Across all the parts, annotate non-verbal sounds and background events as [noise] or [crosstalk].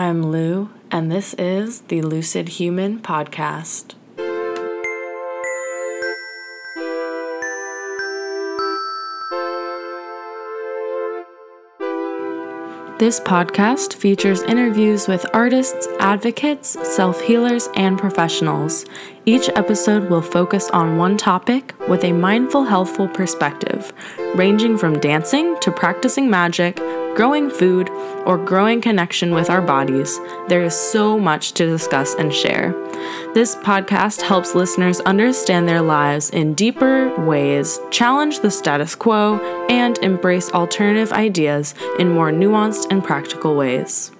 I'm Lou, and this is the Lucid Human Podcast. This podcast features interviews with artists, advocates, self healers, and professionals. Each episode will focus on one topic with a mindful, healthful perspective, ranging from dancing to practicing magic, growing food, or growing connection with our bodies. There is so much to discuss and share. This podcast helps listeners understand their lives in deeper ways, challenge the status quo, and embrace alternative ideas in more nuanced and practical ways.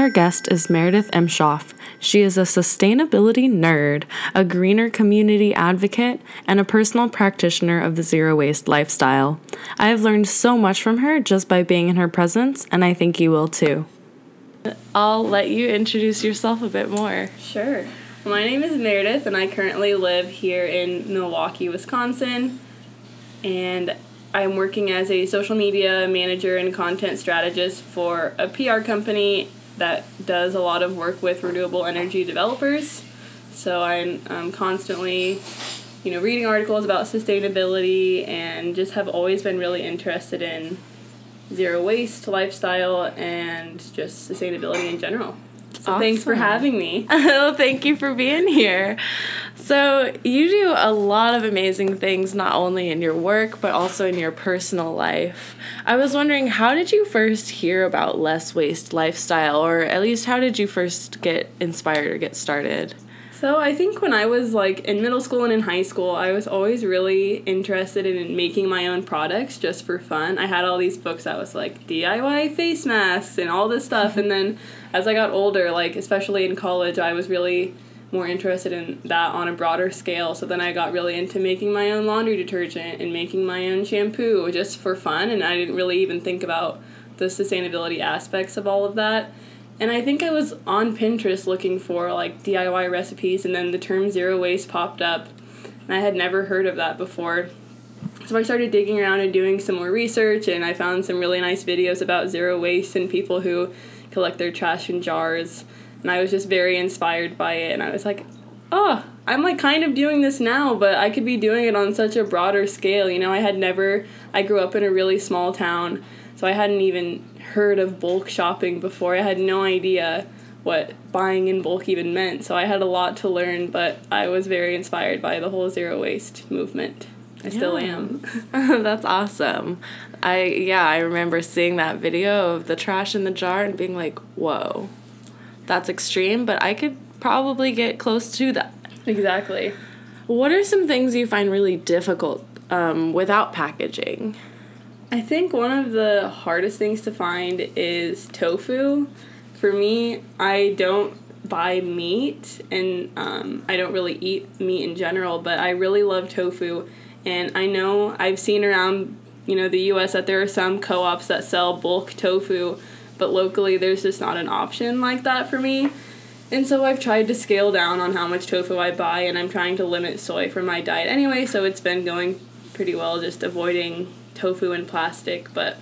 Our guest is Meredith M. Emshoff. She is a sustainability nerd, a greener community advocate, and a personal practitioner of the zero waste lifestyle. I have learned so much from her just by being in her presence, and I think you will too. I'll let you introduce yourself a bit more. Sure. My name is Meredith, and I currently live here in Milwaukee, Wisconsin. And I'm working as a social media manager and content strategist for a PR company that does a lot of work with renewable energy developers. So I'm, I'm constantly, you know, reading articles about sustainability and just have always been really interested in zero waste lifestyle and just sustainability in general. So awesome. thanks for having me. [laughs] well, thank you for being here. So, you do a lot of amazing things not only in your work but also in your personal life. I was wondering how did you first hear about less waste lifestyle or at least how did you first get inspired or get started? So I think when I was like in middle school and in high school, I was always really interested in making my own products just for fun. I had all these books that was like DIY face masks and all this stuff and then [laughs] as I got older, like especially in college, I was really more interested in that on a broader scale. So then I got really into making my own laundry detergent and making my own shampoo just for fun and I didn't really even think about the sustainability aspects of all of that. And I think I was on Pinterest looking for like DIY recipes, and then the term zero waste popped up, and I had never heard of that before. So I started digging around and doing some more research, and I found some really nice videos about zero waste and people who collect their trash in jars. And I was just very inspired by it, and I was like, oh, I'm like kind of doing this now, but I could be doing it on such a broader scale. You know, I had never, I grew up in a really small town, so I hadn't even heard of bulk shopping before. I had no idea what buying in bulk even meant. So I had a lot to learn, but I was very inspired by the whole zero waste movement. I yeah. still am. [laughs] That's awesome. I yeah, I remember seeing that video of the trash in the jar and being like, "Whoa. That's extreme, but I could probably get close to that." Exactly. What are some things you find really difficult um, without packaging? I think one of the hardest things to find is tofu. For me, I don't buy meat and um, I don't really eat meat in general, but I really love tofu. And I know I've seen around you know the US that there are some co-ops that sell bulk tofu, but locally there's just not an option like that for me. And so I've tried to scale down on how much tofu I buy and I'm trying to limit soy from my diet anyway, so it's been going pretty well just avoiding tofu and plastic, but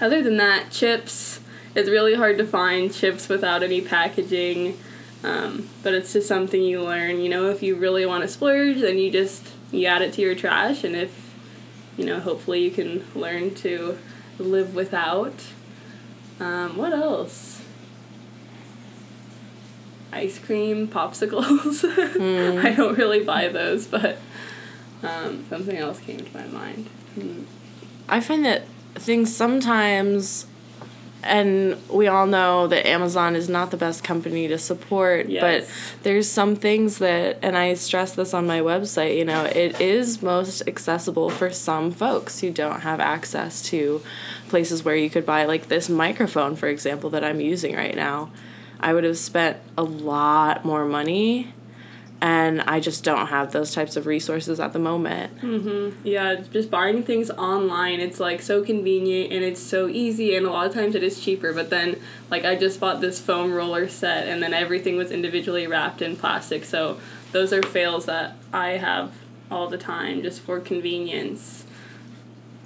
other than that, chips. It's really hard to find chips without any packaging, um, but it's just something you learn. You know, if you really want to splurge, then you just you add it to your trash, and if you know, hopefully you can learn to live without. Um, what else? Ice cream, popsicles. Mm. [laughs] I don't really buy those, but um, something else came to my mind. Mm. I find that things sometimes and we all know that Amazon is not the best company to support, yes. but there's some things that, and I stress this on my website, you know, it is most accessible for some folks who don't have access to places where you could buy, like this microphone, for example, that I'm using right now. I would have spent a lot more money and I just don't have those types of resources at the moment. Mm-hmm. Yeah, just buying things online, it's like so convenient and it's so easy, and a lot of times it is cheaper. But then, like, I just bought this foam roller set, and then everything was individually wrapped in plastic. So those are fails that I have all the time just for convenience.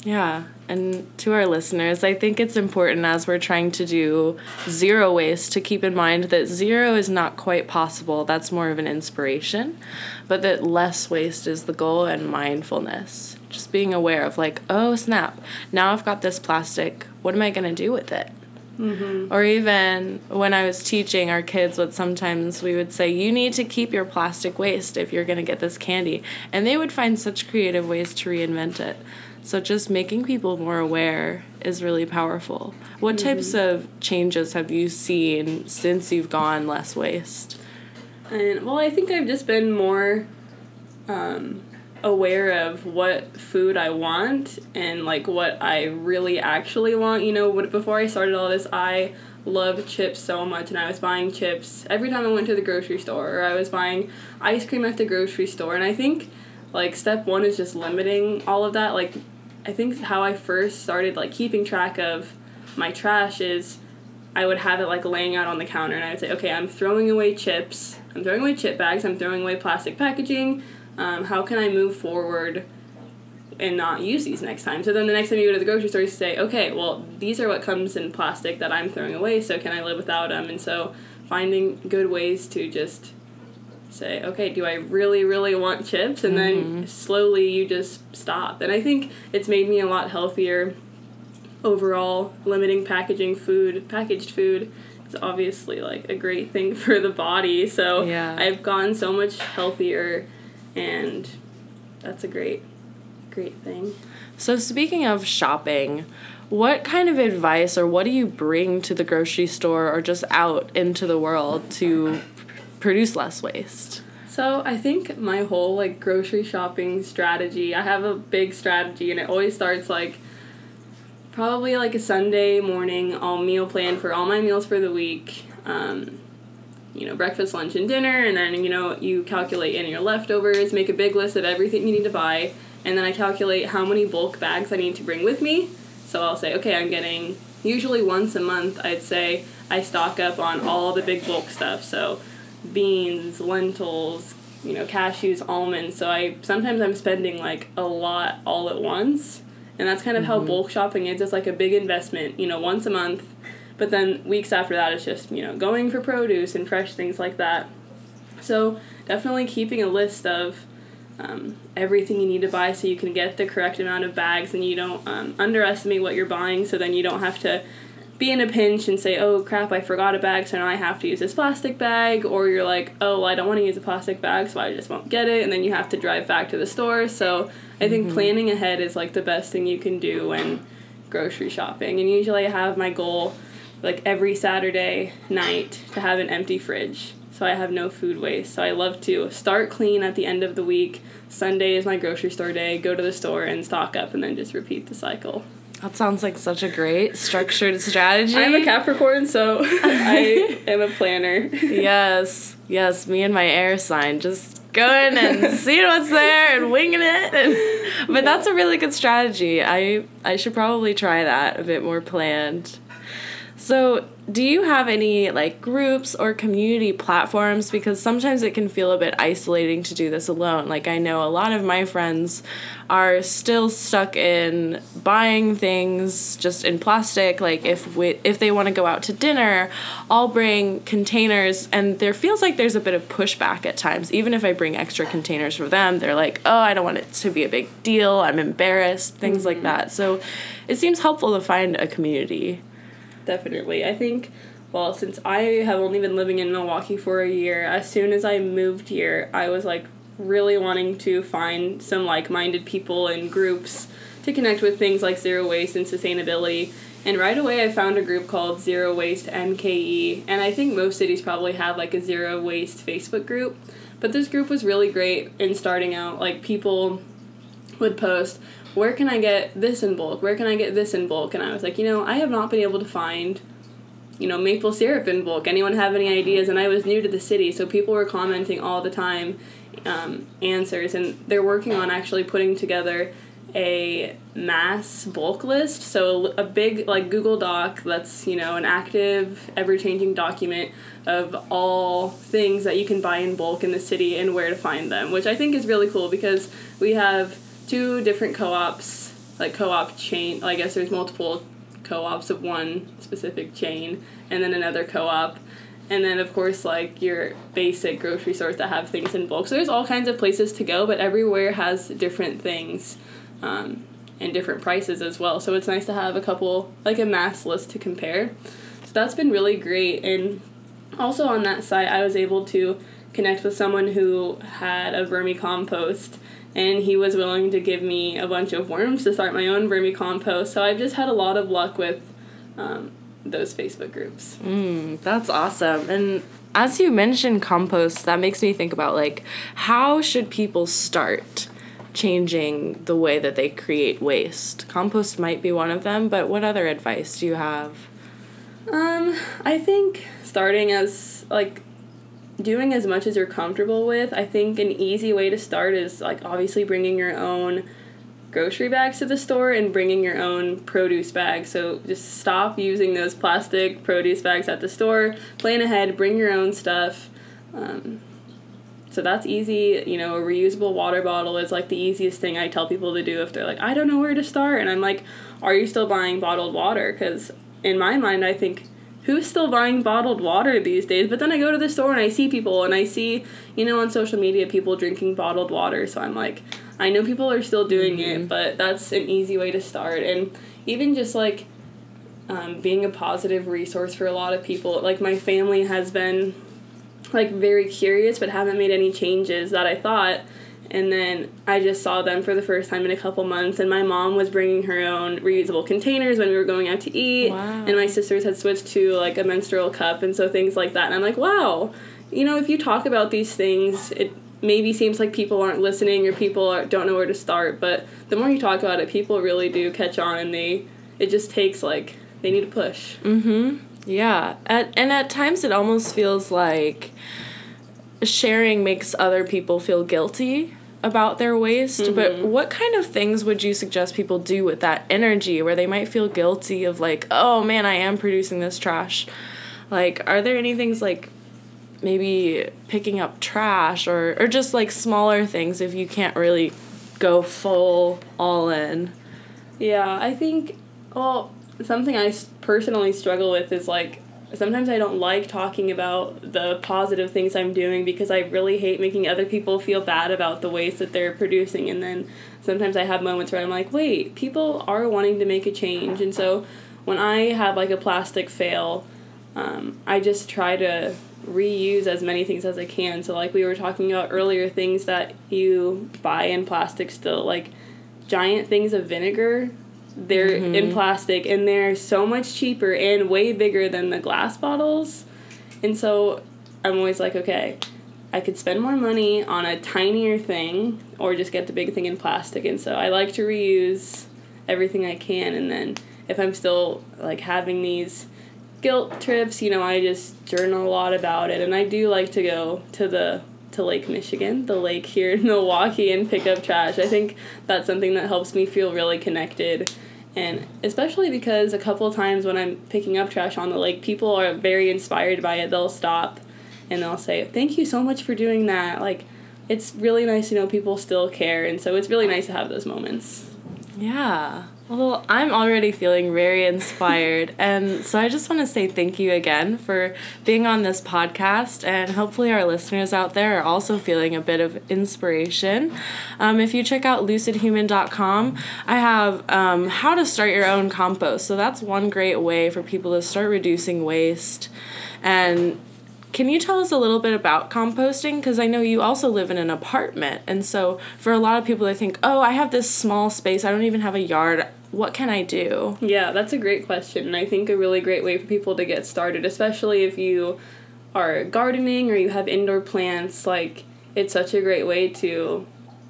Yeah. And to our listeners, I think it's important as we're trying to do zero waste to keep in mind that zero is not quite possible. That's more of an inspiration, but that less waste is the goal and mindfulness. Just being aware of, like, oh, snap, now I've got this plastic. What am I going to do with it? Mm-hmm. Or even when I was teaching our kids, what sometimes we would say, you need to keep your plastic waste if you're going to get this candy. And they would find such creative ways to reinvent it. So just making people more aware is really powerful. What mm-hmm. types of changes have you seen since you've gone less waste? And well, I think I've just been more um, aware of what food I want and like what I really actually want. You know, before I started all this, I loved chips so much and I was buying chips every time I went to the grocery store or I was buying ice cream at the grocery store. And I think like step one is just limiting all of that. Like I think how I first started like keeping track of my trash is I would have it like laying out on the counter and I would say, okay, I'm throwing away chips, I'm throwing away chip bags, I'm throwing away plastic packaging. Um, how can I move forward and not use these next time? So then the next time you go to the grocery store, you say, okay, well, these are what comes in plastic that I'm throwing away, so can I live without them? And so finding good ways to just say, okay, do I really, really want chips? And mm-hmm. then slowly you just stop. And I think it's made me a lot healthier overall. Limiting packaging food, packaged food is obviously like a great thing [laughs] for the body. So yeah. I've gone so much healthier and that's a great, great thing. So speaking of shopping, what kind of advice or what do you bring to the grocery store or just out into the world to produce less waste? So I think my whole like grocery shopping strategy, I have a big strategy and it always starts like probably like a Sunday morning, I'll meal plan for all my meals for the week. Um, you know, breakfast, lunch, and dinner, and then you know you calculate in your leftovers, make a big list of everything you need to buy, and then I calculate how many bulk bags I need to bring with me. So I'll say, okay, I'm getting usually once a month. I'd say I stock up on all the big bulk stuff. So beans, lentils, you know, cashews, almonds. So I sometimes I'm spending like a lot all at once. And that's kind of mm-hmm. how bulk shopping is. It's like a big investment, you know, once a month. But then weeks after that it's just, you know, going for produce and fresh things like that. So definitely keeping a list of um, everything you need to buy so you can get the correct amount of bags and you don't um, underestimate what you're buying so then you don't have to be in a pinch and say, oh crap, I forgot a bag, so now I have to use this plastic bag, or you're like, oh, well, I don't want to use a plastic bag, so I just won't get it, and then you have to drive back to the store. So I think mm-hmm. planning ahead is like the best thing you can do when grocery shopping. And usually I have my goal like every Saturday night to have an empty fridge. So I have no food waste. So I love to start clean at the end of the week. Sunday is my grocery store day, go to the store and stock up and then just repeat the cycle. That sounds like such a great structured strategy. I'm a Capricorn, so [laughs] I am a planner. yes, yes, me and my air sign just going and [laughs] seeing what's there and winging it. And, [laughs] but that's a really good strategy. I I should probably try that a bit more planned. So, do you have any like groups or community platforms because sometimes it can feel a bit isolating to do this alone. Like I know a lot of my friends are still stuck in buying things just in plastic like if we if they want to go out to dinner, I'll bring containers and there feels like there's a bit of pushback at times. Even if I bring extra containers for them, they're like, "Oh, I don't want it to be a big deal. I'm embarrassed." Things mm-hmm. like that. So, it seems helpful to find a community definitely. I think, well, since I have only been living in Milwaukee for a year, as soon as I moved here, I was like really wanting to find some like minded people and groups to connect with things like zero waste and sustainability. And right away, I found a group called Zero Waste MKE, and I think most cities probably have like a zero waste Facebook group. But this group was really great in starting out. Like, people would post, where can I get this in bulk? Where can I get this in bulk? And I was like, you know, I have not been able to find, you know, maple syrup in bulk. Anyone have any ideas? And I was new to the city, so people were commenting all the time um, answers, and they're working on actually putting together a mass bulk list so a big like google doc that's you know an active ever changing document of all things that you can buy in bulk in the city and where to find them which i think is really cool because we have two different co-ops like co-op chain. I guess there's multiple co-ops of one specific chain, and then another co-op. And then, of course, like your basic grocery stores that have things in bulk. So there's all kinds of places to go, but everywhere has different things. Um, and different prices as well. So it's nice to have a couple, like a mass list to compare. So that's been really great. And also on that site, I was able to connect with someone who had a vermicompost and he was willing to give me a bunch of worms to start my own vermicompost. So I've just had a lot of luck with um, those Facebook groups. Mm, that's awesome. And as you mentioned compost, that makes me think about like how should people start changing the way that they create waste? Compost might be one of them, but what other advice do you have? Um, I think starting as like doing as much as you're comfortable with. I think an easy way to start is like obviously bringing your own grocery bags to the store and bringing your own produce bags. So just stop using those plastic produce bags at the store. Plan ahead, bring your own stuff. Um, so that's easy. You know, a reusable water bottle is like the easiest thing I tell people to do if they're like, I don't know where to start. And I'm like, are you still buying bottled water? Because in my mind, I think who's still buying bottled water these days? But then I go to the store and I see people and I see, you know, on social media people drinking bottled water. So I'm like, I know people are still doing mm-hmm. it, but that's an easy way to start. And even just like um, being a positive resource for a lot of people. Like my family has been like very curious, but haven't made any changes that I thought and then I just saw them for the first time in a couple months. And my mom was bringing her own reusable containers when we were going out to eat, wow. and my sisters had switched to like a menstrual cup, and so things like that. And I'm like, wow, you know, if you talk about these things, it maybe seems like people aren't listening or people are, don't know where to start. But the more you talk about it, people really do catch on, and they it just takes like they need a push. Mm-hmm. Yeah. At, and at times it almost feels like sharing makes other people feel guilty about their waste, mm-hmm. but what kind of things would you suggest people do with that energy where they might feel guilty of like, oh man, I am producing this trash? Like, are there any things like maybe picking up trash or, or just like smaller things if you can't really go full all in? Yeah, I think, well, something I personally struggle with is like sometimes I don't like talking about the positive things I'm doing because I really hate making other people feel bad about the waste that they're producing. And then sometimes I have moments where I'm like, wait, people are wanting to make a change. And so when I have like a plastic fail, um, I just try to reuse as many things as I can. So, like we were talking about earlier, things that you buy in plastic still, like giant things of vinegar they're mm-hmm. in plastic and they're so much cheaper and way bigger than the glass bottles. And so I'm always like, okay, I could spend more money on a tinier thing or just get the big thing in plastic. And so I like to reuse everything I can. And then if I'm still like having these guilt trips, you know, I just journal a lot about it. And I do like to go to the to Lake Michigan, the lake here in [laughs] Milwaukee, and pick up trash. I think that's something that helps me feel really connected. And especially because a couple times when I'm picking up trash on the lake, people are very inspired by it. They'll stop and they'll say, Thank you so much for doing that. Like, it's really nice to know people still care. And so it's really nice to have those moments. Yeah. Well, I'm already feeling very inspired. [laughs] and so I just want to say thank you again for being on this podcast. And hopefully, our listeners out there are also feeling a bit of inspiration. Um, if you check out lucidhuman.com, I have um, how to start your own compost. So that's one great way for people to start reducing waste. And can you tell us a little bit about composting? Because I know you also live in an apartment. And so, for a lot of people, they think, oh, I have this small space, I don't even have a yard. What can I do? Yeah, that's a great question. And I think a really great way for people to get started, especially if you are gardening or you have indoor plants, like, it's such a great way to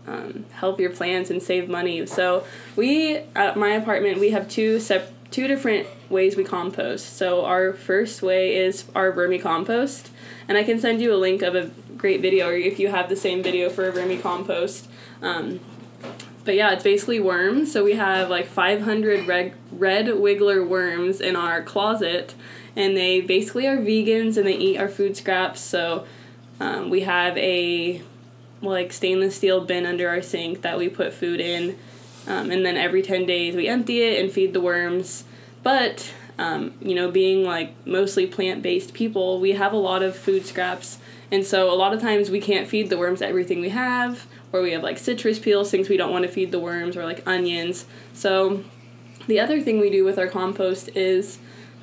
um, help your plants and save money. So, we, at my apartment, we have two sep- two different ways we compost. So our first way is our vermicompost, and I can send you a link of a great video, or if you have the same video for a vermicompost. Um, but yeah, it's basically worms. So we have like 500 red, red wiggler worms in our closet, and they basically are vegans and they eat our food scraps. So um, we have a like stainless steel bin under our sink that we put food in Um, and then every 10 days we empty it and feed the worms. But, um, you know, being like mostly plant based people, we have a lot of food scraps. And so a lot of times we can't feed the worms everything we have, or we have like citrus peels, things we don't want to feed the worms, or like onions. So the other thing we do with our compost is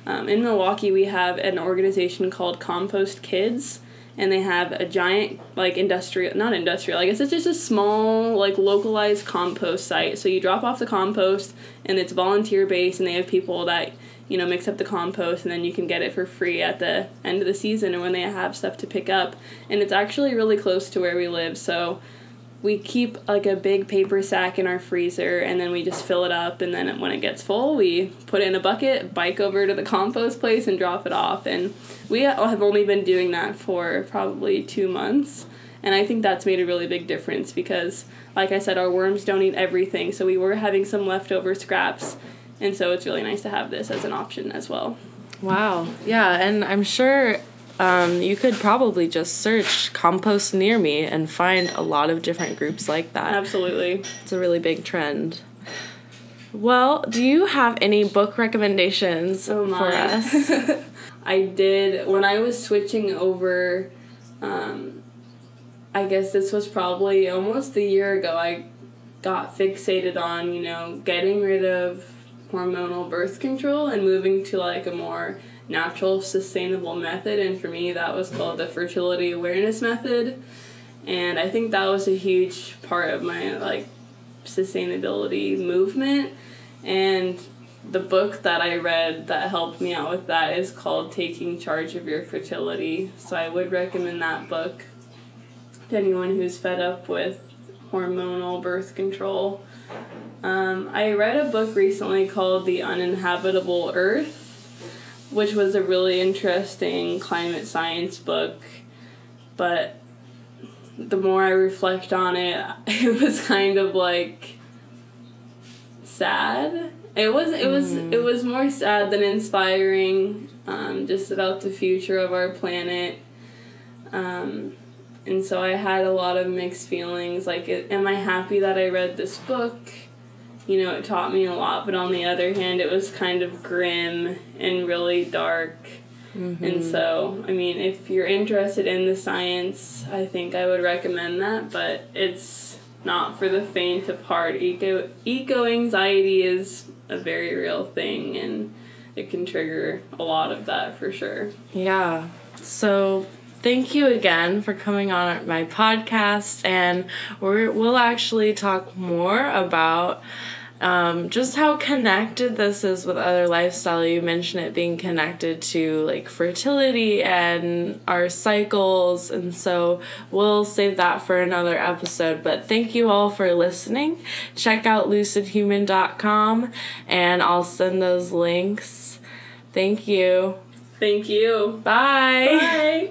um, in Milwaukee, we have an organization called Kompost Kids and they have a giant like industrial not industrial i guess it's just a small like localized compost site. So you drop off the compost and it's volunteer based and they have people that you know mix up the compost and then you can get it for free at the end of the season and when they have stuff to pick up. And it's actually really close to where we live so we keep like a big paper sack in our freezer and then we just fill it up and then when it gets full we put it in a bucket bike over to the compost place and drop it off. And we have only been doing that for probably two months and i think that's made a really big difference because like i said our worms don't eat everything so we were having some leftover scraps and so it's really nice to have this as an option as well. Wow. Yeah and i'm sure um, you could probably just search compost near me and find a lot of different groups like that. Absolutely. It's a really big trend. Well, do you have any book recommendations oh for us? [laughs] I did when I was switching over. Um, I guess this was probably almost a year ago. I got fixated on you know getting rid of hormonal birth control and moving to like a more natural sustainable method and for me that was called the fertility awareness method. And i think that was a huge part of my like sustainability movement. And the book that i read that helped me out with that is called taking charge of your fertility. So i would recommend that book to anyone who's fed up with hormonal birth control. Um, i read a book recently called the uninhabitable earth which was a really interesting climate science book. But the more I reflect on it, [laughs] it was kind of like sad. It was it was mm. it was more sad than inspiring, um, just about the future of our planet. Um, and so I had a lot of mixed feelings. Like, am I happy that I read this book? You know, it taught me a lot, but on the other hand, it was kind of grim and really dark. Mm-hmm. And so, I mean, if you're interested in the science, I think I would recommend that, but it's not for the faint of heart. Eco eco anxiety is a very real thing and it can trigger a lot of that for sure. Yeah. So thank you again for coming on my podcast and we will actually talk more about um, just how connected this is with other lifestyle. You mentioned it being connected to like fertility and our cycles, and so we'll save that for another episode. But thank you all for listening. Check out lucidhuman.com and I'll send those links. Thank you. Thank you. Bye. Bye.